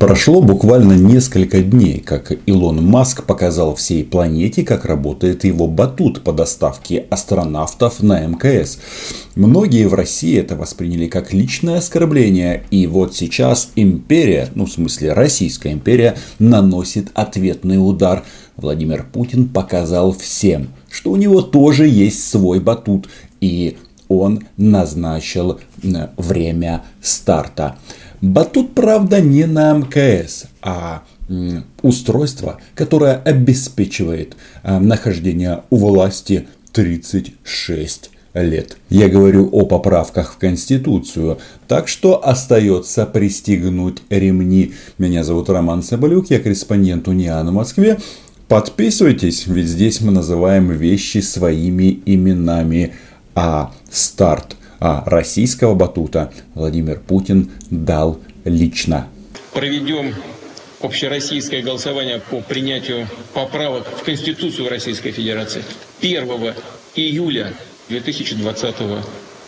Прошло буквально несколько дней, как Илон Маск показал всей планете, как работает его батут по доставке астронавтов на МКС. Многие в России это восприняли как личное оскорбление, и вот сейчас империя, ну в смысле Российская империя, наносит ответный удар. Владимир Путин показал всем, что у него тоже есть свой батут, и он назначил время старта. Батут, правда, не на МКС, а устройство, которое обеспечивает а, нахождение у власти 36 лет. Я говорю о поправках в Конституцию, так что остается пристегнуть ремни. Меня зовут Роман Соболюк, я корреспондент Униана в Москве. Подписывайтесь, ведь здесь мы называем вещи своими именами. А старт а российского батута Владимир Путин дал лично. Проведем общероссийское голосование по принятию поправок в Конституцию Российской Федерации 1 июля 2020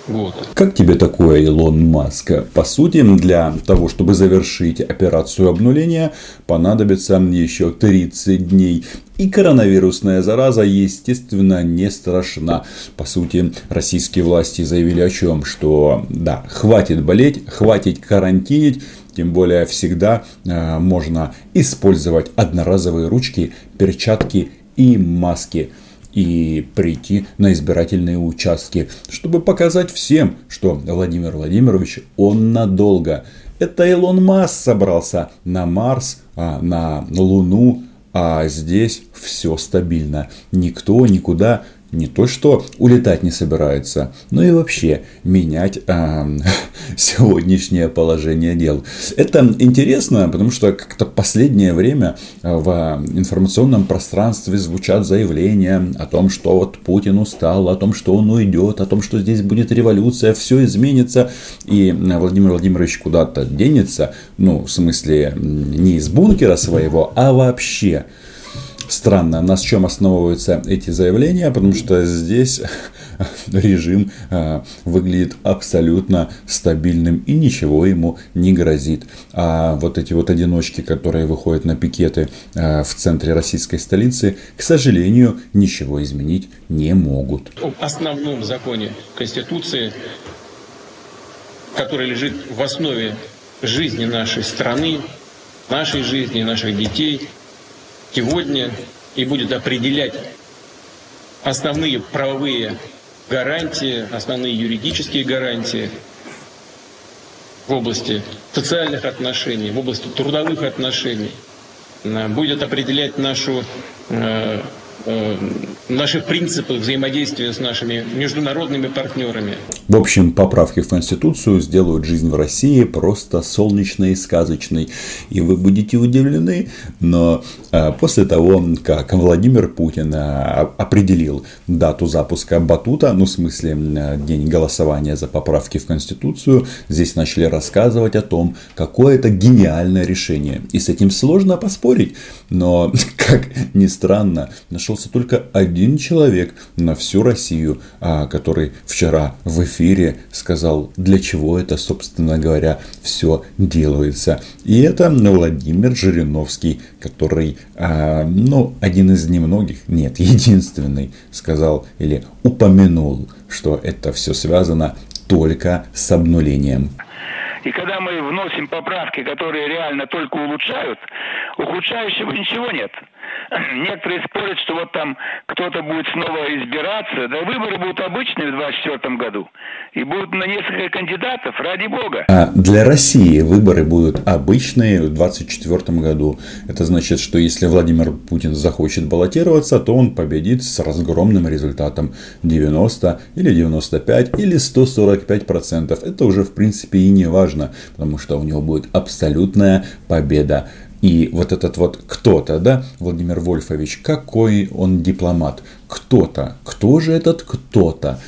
года. Как тебе такое, Илон Маск? По сути, для того, чтобы завершить операцию обнуления, понадобится еще 30 дней. И коронавирусная зараза, естественно, не страшна. По сути, российские власти заявили о чем? Что да, хватит болеть, хватит карантинить. Тем более всегда э, можно использовать одноразовые ручки, перчатки и маски и прийти на избирательные участки, чтобы показать всем, что Владимир Владимирович, он надолго. Это Илон Маск собрался на Марс, а, на Луну, а здесь все стабильно. Никто никуда не то что улетать не собирается, но и вообще менять э, сегодняшнее положение дел. Это интересно, потому что как-то последнее время в информационном пространстве звучат заявления о том, что вот Путин устал, о том, что он уйдет, о том, что здесь будет революция, все изменится, и Владимир Владимирович куда-то денется, ну, в смысле, не из бункера своего, а вообще странно, на чем основываются эти заявления, потому что здесь режим а, выглядит абсолютно стабильным и ничего ему не грозит. А вот эти вот одиночки, которые выходят на пикеты а, в центре российской столицы, к сожалению, ничего изменить не могут. В основном законе Конституции, который лежит в основе жизни нашей страны, нашей жизни, наших детей – сегодня и будет определять основные правовые гарантии, основные юридические гарантии в области социальных отношений, в области трудовых отношений, будет определять нашу э, Э, наши принципы взаимодействия с нашими международными партнерами. В общем, поправки в Конституцию сделают жизнь в России просто солнечной и сказочной. И вы будете удивлены, но э, после того, как Владимир Путин э, определил дату запуска Батута, ну, в смысле, день голосования за поправки в Конституцию, здесь начали рассказывать о том, какое это гениальное решение. И с этим сложно поспорить, но, как ни странно, нашелся только один человек на всю Россию, а, который вчера в эфире сказал, для чего это, собственно говоря, все делается. И это Владимир Жириновский, который, а, ну, один из немногих, нет, единственный, сказал или упомянул, что это все связано только с обнулением. И когда мы вносим поправки, которые реально только улучшают, ухудшающего ничего нет. Некоторые спорят, что вот там кто-то будет снова избираться. Да выборы будут обычные в 2024 году. И будут на несколько кандидатов, ради бога. А для России выборы будут обычные в 2024 году. Это значит, что если Владимир Путин захочет баллотироваться, то он победит с разгромным результатом 90 или 95 или 145 процентов. Это уже в принципе и не важно, потому что у него будет абсолютная победа. И вот этот вот кто-то, да, Владимир Вольфович, какой он дипломат. Кто-то. Кто же этот кто-то?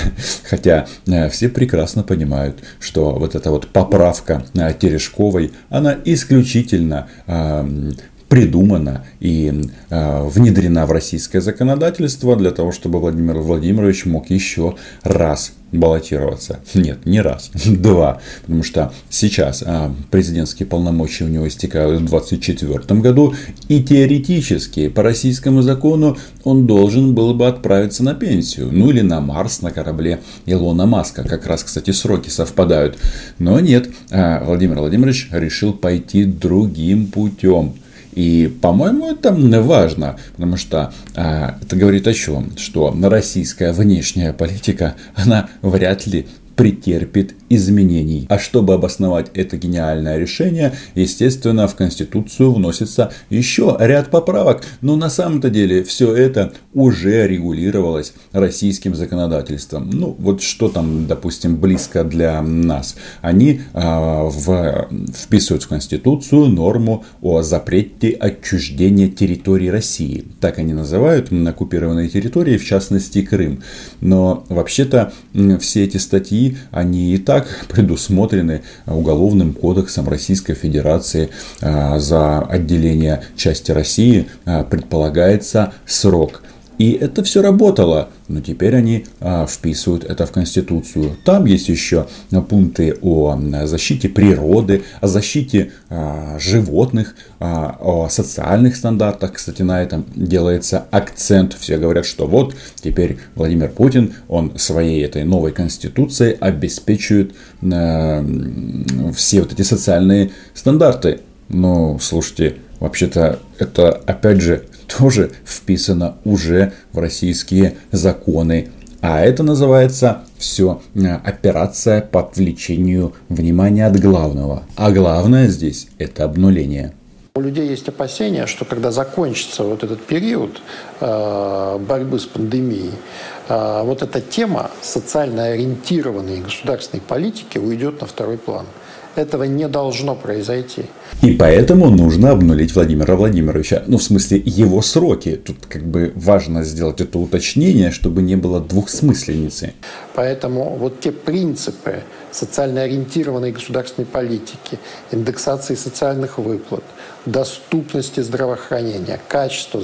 Хотя э, все прекрасно понимают, что вот эта вот поправка э, Терешковой, она исключительно э, придумана и внедрена в российское законодательство для того, чтобы Владимир Владимирович мог еще раз баллотироваться. Нет, не раз, два. Потому что сейчас а, президентские полномочия у него истекают в 2024 году. И теоретически, по российскому закону, он должен был бы отправиться на пенсию. Ну или на Марс на корабле Илона Маска. Как раз, кстати, сроки совпадают. Но нет, а, Владимир Владимирович решил пойти другим путем. И, по-моему, это важно, потому что а, это говорит о чем? Что российская внешняя политика, она вряд ли претерпит изменений. А чтобы обосновать это гениальное решение, естественно, в Конституцию вносится еще ряд поправок. Но на самом-то деле все это уже регулировалось российским законодательством. Ну, вот что там, допустим, близко для нас. Они э, в, вписывают в Конституцию норму о запрете отчуждения территории России. Так они называют оккупированные территории, в частности Крым. Но вообще-то все эти статьи, они и так предусмотрены Уголовным кодексом Российской Федерации а, за отделение части России а, предполагается срок и это все работало. Но теперь они а, вписывают это в Конституцию. Там есть еще пункты о защите природы, о защите а, животных, а, о социальных стандартах. Кстати, на этом делается акцент. Все говорят, что вот теперь Владимир Путин, он своей этой новой Конституцией обеспечивает а, все вот эти социальные стандарты. Но, слушайте, вообще-то это опять же тоже вписано уже в российские законы. А это называется все э, операция по отвлечению внимания от главного. А главное здесь это обнуление. У людей есть опасения, что когда закончится вот этот период э, борьбы с пандемией, э, вот эта тема социально ориентированной государственной политики уйдет на второй план. Этого не должно произойти. И поэтому нужно обнулить Владимира Владимировича. Ну, в смысле, его сроки. Тут как бы важно сделать это уточнение, чтобы не было двухсмысленницы. Поэтому вот те принципы социально ориентированной государственной политики, индексации социальных выплат, доступности здравоохранения, качества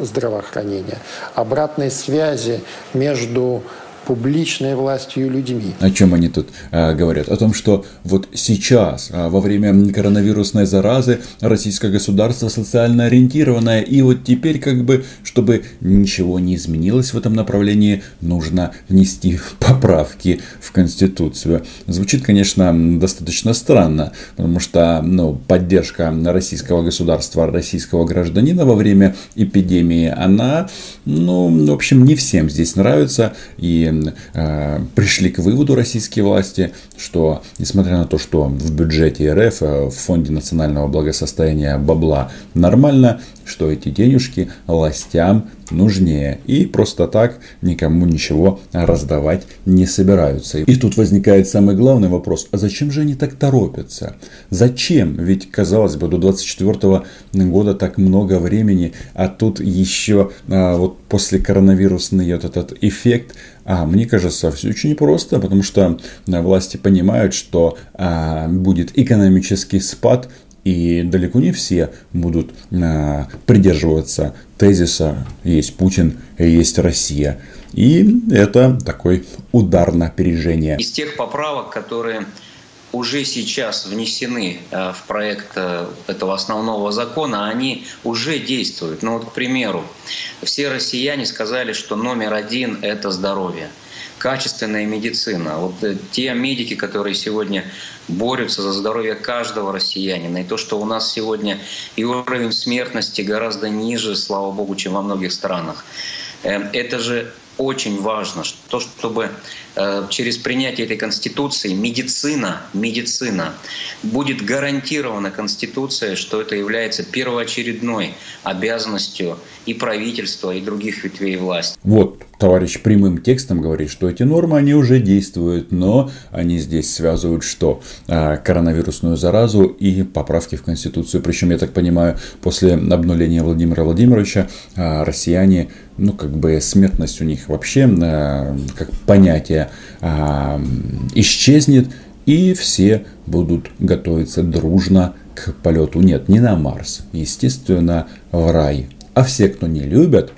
здравоохранения, обратной связи между публичной властью людьми. О чем они тут а, говорят? О том, что вот сейчас, а, во время коронавирусной заразы, российское государство социально ориентированное, и вот теперь как бы, чтобы ничего не изменилось в этом направлении, нужно внести поправки в Конституцию. Звучит, конечно, достаточно странно, потому что ну, поддержка российского государства, российского гражданина во время эпидемии, она, ну, в общем, не всем здесь нравится, и э, пришли к выводу российские власти, что несмотря на то, что в бюджете РФ, э, в фонде национального благосостояния бабла нормально, что эти денежки властям нужнее. И просто так никому ничего раздавать не собираются. И тут возникает самый главный вопрос. А зачем же они так торопятся? Зачем? Ведь, казалось бы, до 24 года так много времени, а тут еще а, вот после коронавирусный вот этот эффект. А мне кажется, все очень просто, потому что власти понимают, что а, будет экономический спад, и далеко не все будут а, придерживаться тезиса «есть Путин, есть Россия». И это такой удар на опережение. Из тех поправок, которые уже сейчас внесены а, в проект а, этого основного закона, они уже действуют. Ну вот, к примеру, все россияне сказали, что номер один – это здоровье качественная медицина. Вот э, те медики, которые сегодня борются за здоровье каждого россиянина, и то, что у нас сегодня и уровень смертности гораздо ниже, слава богу, чем во многих странах. Эм, это же очень важно, то, чтобы э, через принятие этой Конституции медицина, медицина будет гарантирована Конституцией, что это является первоочередной обязанностью и правительства, и других ветвей власти. Вот, товарищ прямым текстом говорит, что эти нормы, они уже действуют, но они здесь связывают что? Э, коронавирусную заразу и поправки в Конституцию. Причем, я так понимаю, после обнуления Владимира Владимировича э, россияне ну, как бы смертность у них вообще э, как понятие исчезнет, и все будут готовиться дружно к полету. Нет, не на Марс, естественно, в рай. А все, кто не любят а,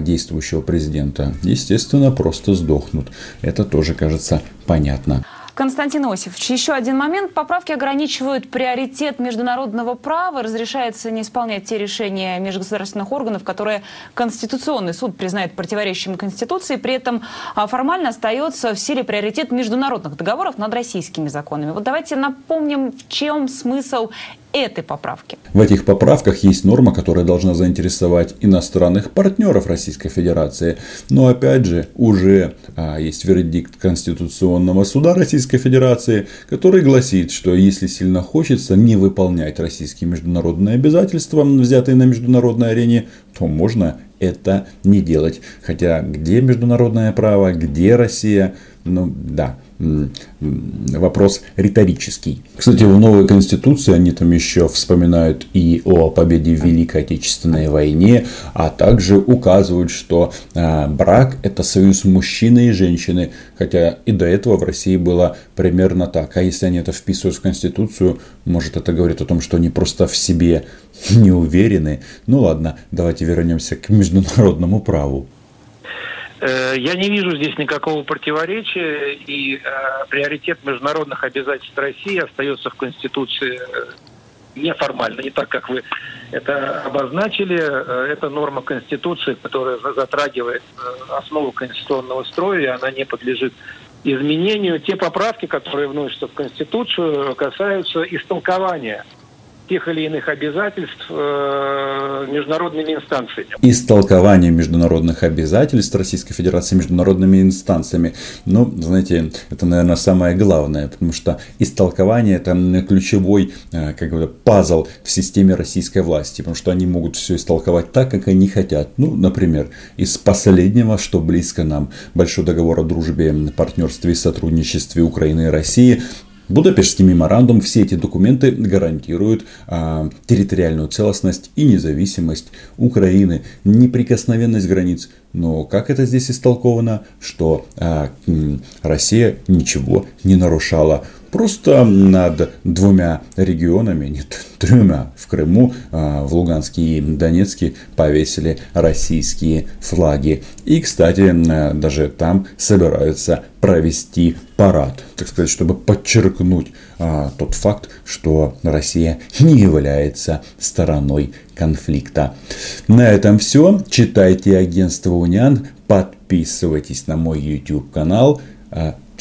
действующего президента, естественно, просто сдохнут. Это тоже кажется понятно. Константин Иосифович, еще один момент. Поправки ограничивают приоритет международного права. Разрешается не исполнять те решения межгосударственных органов, которые Конституционный суд признает противоречащими Конституции. При этом а, формально остается в силе приоритет международных договоров над российскими законами. Вот давайте напомним, в чем смысл этой поправки. В этих поправках есть норма, которая должна заинтересовать иностранных партнеров Российской Федерации. Но опять же, уже а, есть вердикт Конституционного суда Российской Федерации, который гласит, что если сильно хочется не выполнять российские международные обязательства, взятые на международной арене, то можно это не делать. Хотя где международное право, где Россия, ну да, вопрос риторический. Кстати, в новой конституции они там еще вспоминают и о победе в Великой Отечественной войне, а также указывают, что а, брак это союз мужчины и женщины, хотя и до этого в России было примерно так. А если они это вписывают в конституцию, может это говорит о том, что они просто в себе не уверены. Ну ладно, давайте вернемся к международному праву. Э, я не вижу здесь никакого противоречия, и э, приоритет международных обязательств России остается в Конституции э, неформально, не так, как вы это обозначили. Это норма Конституции, которая затрагивает основу конституционного строя, и она не подлежит изменению. Те поправки, которые вносятся в Конституцию, касаются истолкования тех или иных обязательств э, международными инстанциями. Истолкование международных обязательств Российской Федерации международными инстанциями. Ну, знаете, это, наверное, самое главное, потому что истолкование это ключевой э, как бы, пазл в системе российской власти, потому что они могут все истолковать так, как они хотят. Ну, например, из последнего, что близко нам, большой договор о дружбе, партнерстве и сотрудничестве Украины и России, Будапештский меморандум, все эти документы гарантируют а, территориальную целостность и независимость Украины, неприкосновенность границ. Но как это здесь истолковано, что а, Россия ничего не нарушала Просто над двумя регионами, нет, тремя в Крыму, а, в Луганске и Донецке повесили российские флаги. И, кстати, даже там собираются провести парад, так сказать, чтобы подчеркнуть а, тот факт, что Россия не является стороной конфликта. На этом все. Читайте агентство Униан, подписывайтесь на мой YouTube канал. А,